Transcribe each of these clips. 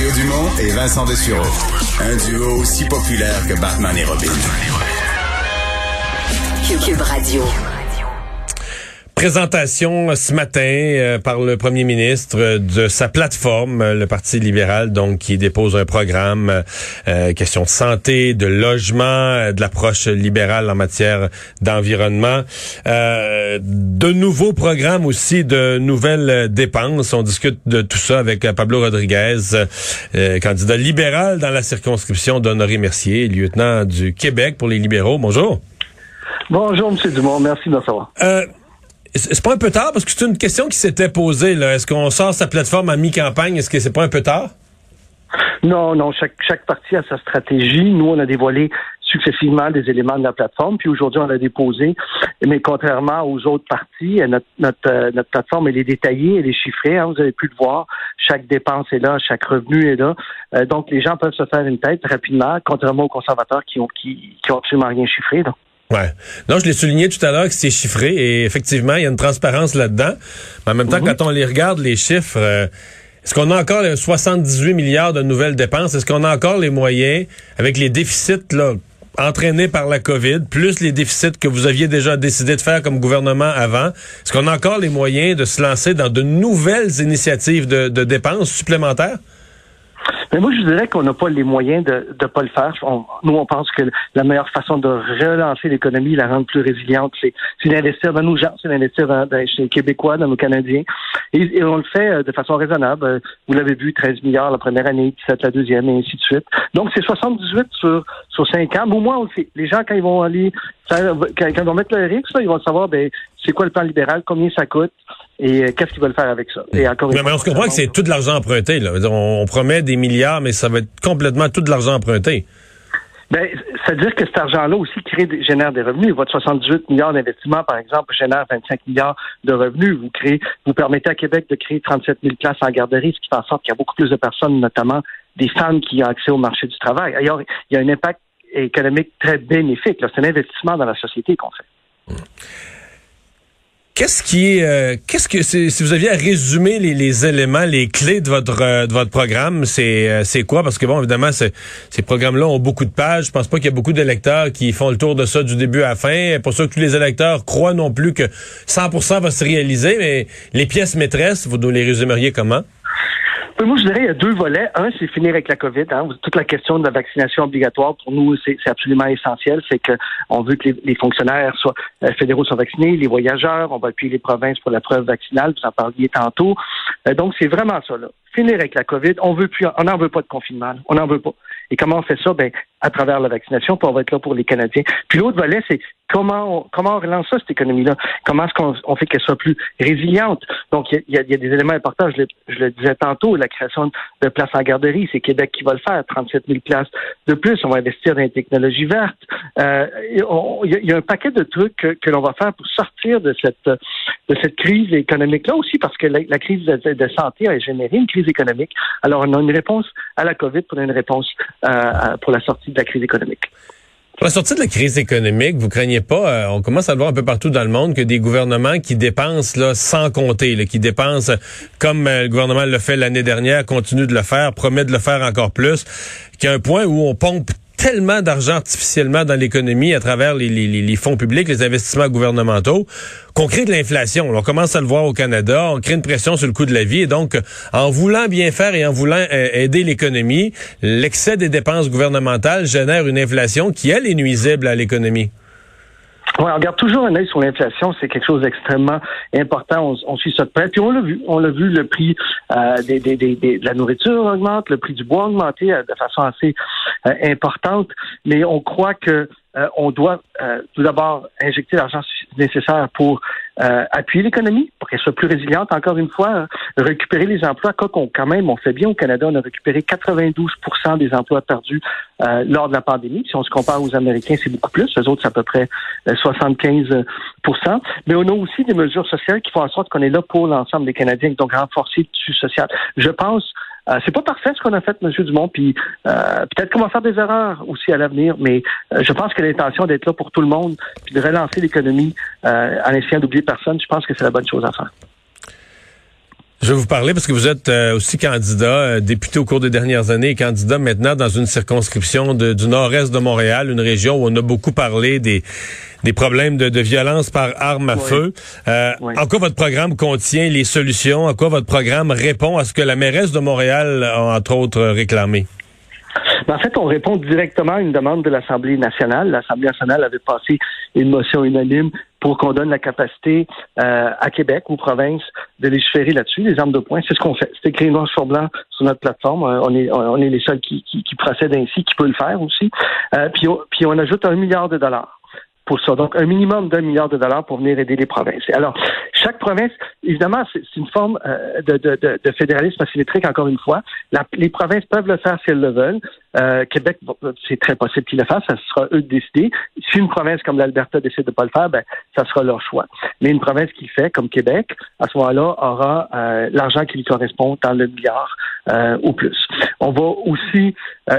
Mario Dumont et Vincent Dessureau. Un duo aussi populaire que Batman et Robin. Cube Radio. Présentation ce matin euh, par le premier ministre de sa plateforme, euh, le Parti libéral, donc qui dépose un programme, euh, question de santé, de logement, de l'approche libérale en matière d'environnement, de nouveaux programmes aussi, de nouvelles dépenses. On discute de tout ça avec Pablo Rodriguez, candidat libéral dans la circonscription d'Honoré Mercier, lieutenant du Québec pour les libéraux. Bonjour. Bonjour, M. Dumont. Merci de me recevoir. C'est pas un peu tard? Parce que c'est une question qui s'était posée. Est-ce qu'on sort sa plateforme à mi-campagne? Est-ce que c'est pas un peu tard? Non, non. Chaque, chaque parti a sa stratégie. Nous, on a dévoilé successivement des éléments de la plateforme, puis aujourd'hui, on l'a déposé. Mais contrairement aux autres partis, notre, notre, euh, notre plateforme, elle est détaillée, elle est chiffrée. Hein, vous avez pu le voir. Chaque dépense est là, chaque revenu est là. Euh, donc, les gens peuvent se faire une tête rapidement, contrairement aux conservateurs qui ont, qui, absolument rien chiffré. Donc. Ouais. Non, je l'ai souligné tout à l'heure que c'est chiffré et effectivement, il y a une transparence là-dedans. Mais en même temps, mhm. quand on les regarde, les chiffres, euh, est-ce qu'on a encore 78 milliards de nouvelles dépenses? Est-ce qu'on a encore les moyens, avec les déficits là, entraînés par la COVID, plus les déficits que vous aviez déjà décidé de faire comme gouvernement avant, est-ce qu'on a encore les moyens de se lancer dans de nouvelles initiatives de dépenses supplémentaires? Mais moi, je dirais qu'on n'a pas les moyens de ne pas le faire. nous, on pense que la meilleure façon de relancer l'économie, la rendre plus résiliente, c'est d'investir dans nos gens, c'est d'investir chez les Québécois, dans nos Canadiens. Et, on le fait euh, de façon raisonnable. Euh, vous l'avez vu, 13 milliards la première année, 17 la deuxième, et ainsi de suite. Donc, c'est 78 sur, sur 5 ans. Mais au moins, on le fait. Les gens, quand ils vont aller, quand, ils vont mettre le risque, ils vont savoir, ben, c'est quoi le plan libéral, combien ça coûte, et euh, qu'est-ce qu'ils veulent faire avec ça? Et encore mais, on se comprend que c'est tout de l'argent emprunté. Là. On, promet des milliards, mais ça va être complètement tout de l'argent emprunté. Ben, ça veut dire que cet argent-là aussi crée, génère des revenus. Votre 78 milliards d'investissements, par exemple, génère 25 milliards de revenus. Vous créez, vous permettez à Québec de créer 37 000 places en garderie, ce qui fait en sorte qu'il y a beaucoup plus de personnes, notamment des femmes, qui ont accès au marché du travail. Il y a un impact économique très bénéfique. C'est un investissement dans la société qu'on fait. Mmh. Qu'est-ce qui est, euh, qu'est-ce que si vous aviez à résumer les, éléments, les clés de votre euh, de votre programme, c'est euh, c'est quoi? Parce que bon, évidemment, ces programmes-là ont beaucoup de pages. Je pense pas qu'il y a beaucoup d'électeurs qui font le tour de ça du début à la fin. Pour ça que tous les électeurs croient non plus que 100% va se réaliser, mais les pièces maîtresses, vous nous les résumeriez comment? Moi, je dirais il y a deux volets. Un, c'est finir avec la COVID. Hein. Toute la question de la vaccination obligatoire, pour nous, c'est absolument essentiel. C'est qu'on veut que les, fonctionnaires soient, euh, fédéraux soient vaccinés, les voyageurs, on va appuyer les provinces pour la preuve vaccinale, vous en parliez tantôt. Euh, donc, c'est vraiment ça. Là. Finir avec la COVID, on veut plus, on n'en veut pas de confinement. On n'en veut pas. Et comment on fait ça? Ben, à travers la vaccination, puis on va être là pour les Canadiens. Puis l'autre volet, c'est comment on, comment on relance ça, cette économie-là? Comment est-ce qu'on fait qu'elle soit plus résiliente? Donc, il y, a, des éléments importants, je le, disais tantôt, la création de places en garderie, c'est Québec qui va le faire, 37 000 places de plus, on va investir dans les technologies vertes. Euh, il y, a un paquet de trucs que, l'on va faire pour sortir de cette, de cette crise économique-là aussi, parce que la, crise de, santé a généré une crise économique. Alors, on a une réponse à la COVID, pour une réponse euh, pour la sortie de la crise économique. La sortie de la crise économique, vous craignez pas, euh, on commence à le voir un peu partout dans le monde, que des gouvernements qui dépensent là, sans compter, là, qui dépensent comme euh, le gouvernement l'a fait l'année dernière, continue de le faire, promet de le faire encore plus, qu'il y a un point où on pompe tellement d'argent artificiellement dans l'économie à travers les, les, fonds publics, les investissements gouvernementaux, qu'on crée de l'inflation. On commence à le voir au Canada, on crée une pression sur le coût de la vie. Et donc, en voulant bien faire et en voulant euh, aider l'économie, l'excès des dépenses gouvernementales génère une inflation qui, elle, est nuisible à l'économie. On garde toujours un œil sur l'inflation. C'est quelque chose d'extrêmement important. On, suit ça de près. Puis on l'a vu. On l'a vu, le prix euh, des, des, des, de la nourriture augmente, le prix du bois augmente euh, de façon assez euh, importante. Mais on croit que euh, on doit euh, tout d'abord injecter l'argent nécessaire pour euh, appuyer l'économie, pour qu'elle soit plus résiliente, encore une fois, récupérer les emplois. Quoi qu'on, quand même, on fait bien au Canada, on a récupéré 92% des emplois perdus lors de la pandémie. Si on se compare aux Américains, c'est beaucoup plus. Les autres, c'est à peu près 75 Mais on a aussi des mesures sociales qui font en sorte qu'on est là pour l'ensemble des Canadiens, donc renforcer le tissu social. Je pense euh, c'est pas parfait ce qu'on a fait, M. Dumont, puis euh, peut-être qu'on va faire des erreurs aussi à l'avenir, mais euh, je pense que l'intention d'être là pour tout le monde, puis de relancer l'économie en essayant d'oublier personne, je pense que c'est la bonne chose à faire. Je vais vous parler parce que vous êtes euh, aussi candidat, euh, député au cours des dernières années, et candidat maintenant dans une circonscription du nord-est de Montréal, une région où on a beaucoup parlé des, des problèmes de, violence par arme à feu. Euh, en quoi votre programme contient les solutions? En quoi votre programme répond à ce que la mairesse de Montréal a entre autres réclamé? Ben, en fait, on répond directement à une demande de l'Assemblée nationale. L'Assemblée nationale avait passé une motion unanime pour qu'on donne la capacité euh, à Québec ou province de légiférer là-dessus, les armes de poing. C'est ce qu'on fait. C'est écrit noir sur blanc sur notre plateforme. Euh, on est, on est les seuls qui, qui, procèdent ainsi, qui peuvent le faire aussi. Euh, puis, on, puis on ajoute un milliard de dollars pour ça. Donc, un minimum d'un milliard de dollars pour venir aider les provinces. Alors, chaque province, évidemment, c'est une forme euh, de, de, de, fédéralisme asymétrique, encore une fois. les provinces peuvent le faire si elles le veulent. Euh, Québec, c'est très possible qu'ils le fassent, ça sera eux de décider. Si une province comme l'Alberta décide de ne pas le faire, ben, ça sera leur choix. Mais une province qui le fait, comme Québec, à ce moment-là, aura euh, l'argent qui lui correspond dans le milliard euh, ou plus. On va aussi,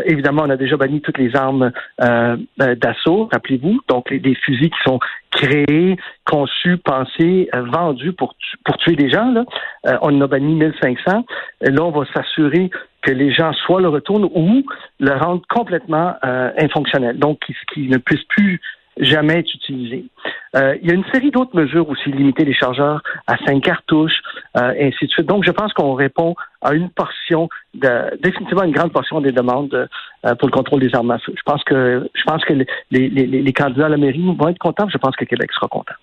évidemment, on a déjà banni toutes les armes d'assaut, rappelez-vous, donc les, les, fusils qui sont créés, conçus, pensés, vendus pour, pour tuer des gens. Là. on en a banni 1500. Là, on va s'assurer que les gens soit le retournent ou le rendent complètement euh, infonctionnel, donc qui, ne puisse plus jamais être utilisé. Euh, il y a une série d'autres mesures aussi, limiter les chargeurs à cinq cartouches, euh, et ainsi de suite. Donc, je pense qu'on répond à une portion, de, définitivement une grande portion des demandes euh, pour le contrôle des armes à feu. Je pense que, je pense que les, les, les candidats à la mairie vont être contents. Je pense que Québec sera content.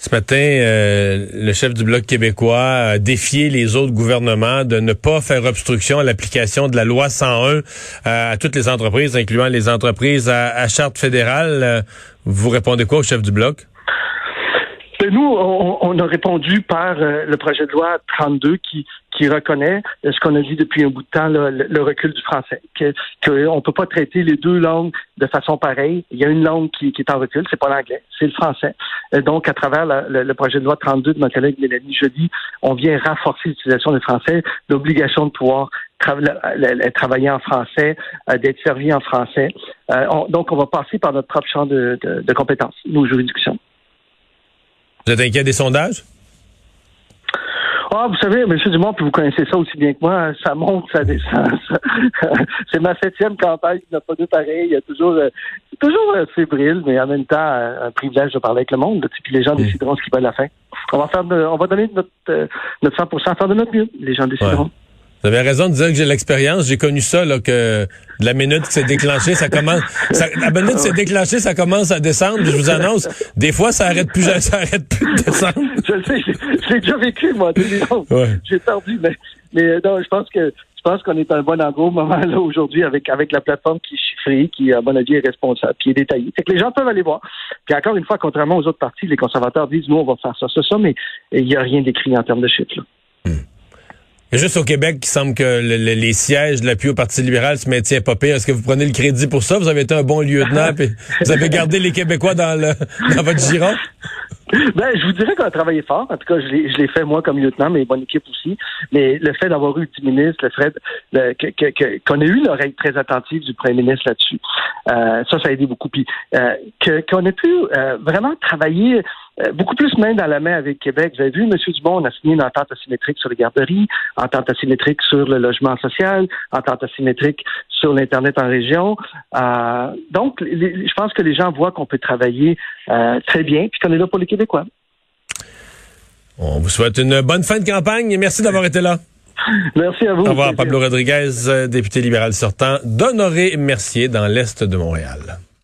Ce matin, euh, le chef du Bloc québécois a défié les autres gouvernements de ne pas faire obstruction à l'application de la loi 101 euh, à toutes les entreprises, incluant les entreprises à, charte fédérale. Euh, vous répondez quoi au chef du Bloc? Nous, on, a répondu par le projet de loi 32 qui qui reconnaît euh, ce qu'on a dit depuis un bout de temps, le, recul du français, qu'on ne peut pas traiter les deux langues de façon pareille. Il y a une langue qui, est en recul, c'est pas l'anglais, c'est le français. Euh, donc, à travers le, projet de loi 32 de ma collègue Mélanie Jeudi, on vient renforcer l'utilisation du français, l'obligation de pouvoir travailler en français, euh, d'être servi en français. donc, on va passer par notre propre champ de, de compétences, nos juridictions. Vous êtes inquiet des sondages? Ah, vous savez, M. Dumont, puis vous connaissez ça aussi bien que moi, ça monte, ça descend. c'est ma septième campagne qui n'a pas de pareil. Il y a toujours, euh, toujours euh, fébrile, mais en même temps, euh, un privilège de parler avec le monde. Puis les gens décideront ce qu'ils veulent à la fin. On va faire, on va donner notre, notre 100 faire de notre mieux. Les gens décideront. Vous avez raison de dire que j'ai l'expérience. J'ai connu ça, là, que de la minute qui s'est déclenchée, ça commence. la minute ça commence à descendre. je vous annonce, des fois, ça arrête plus, ça arrête plus de descendre. je le sais, j'ai déjà vécu, moi, ouais. J'ai perdu, mais, mais non, je pense que je pense qu'on est à un bon endroit au moment là aujourd'hui avec avec la plateforme qui est chiffrée, qui à mon avis est responsable, qui est détaillée. C'est que les gens peuvent aller voir. Puis encore une fois, contrairement aux autres partis, les conservateurs disent nous on va faire ça, ça, ça, mais il n'y a rien d'écrit en termes de chiffres. Là. Hmm. Il juste au Québec qui semble que les sièges de l'appui au Parti libéral se maintiennent pas pire. Est-ce que vous prenez le crédit pour ça? Vous avez été un bon lieutenant et vous avez gardé les Québécois dans, le, dans votre giron? Ben, je vous dirais qu'on a travaillé fort. En tout cas, je l'ai fait moi comme lieutenant, mais bonne équipe aussi. Mais le fait d'avoir eu 10 ministres, le fait qu'on ait eu l'oreille très attentive du premier ministre là-dessus, euh, ça, ça a aidé beaucoup. Puis euh, qu'on ait pu euh, vraiment travailler beaucoup plus main dans la main avec Québec. Vous avez vu, M. Dubon, on a signé une entente asymétrique sur les garderies, entente asymétrique sur le logement social, entente asymétrique sur l'Internet en région. Euh, donc, je pense que les gens voient qu'on peut travailler euh, très bien, puis qu'on est là pour les Québécois. On vous souhaite une bonne fin de campagne et merci d'avoir été là. Merci à vous. Au revoir, Pablo Rodriguez, député libéral sortant d'Honoré Mercier dans l'Est de Montréal.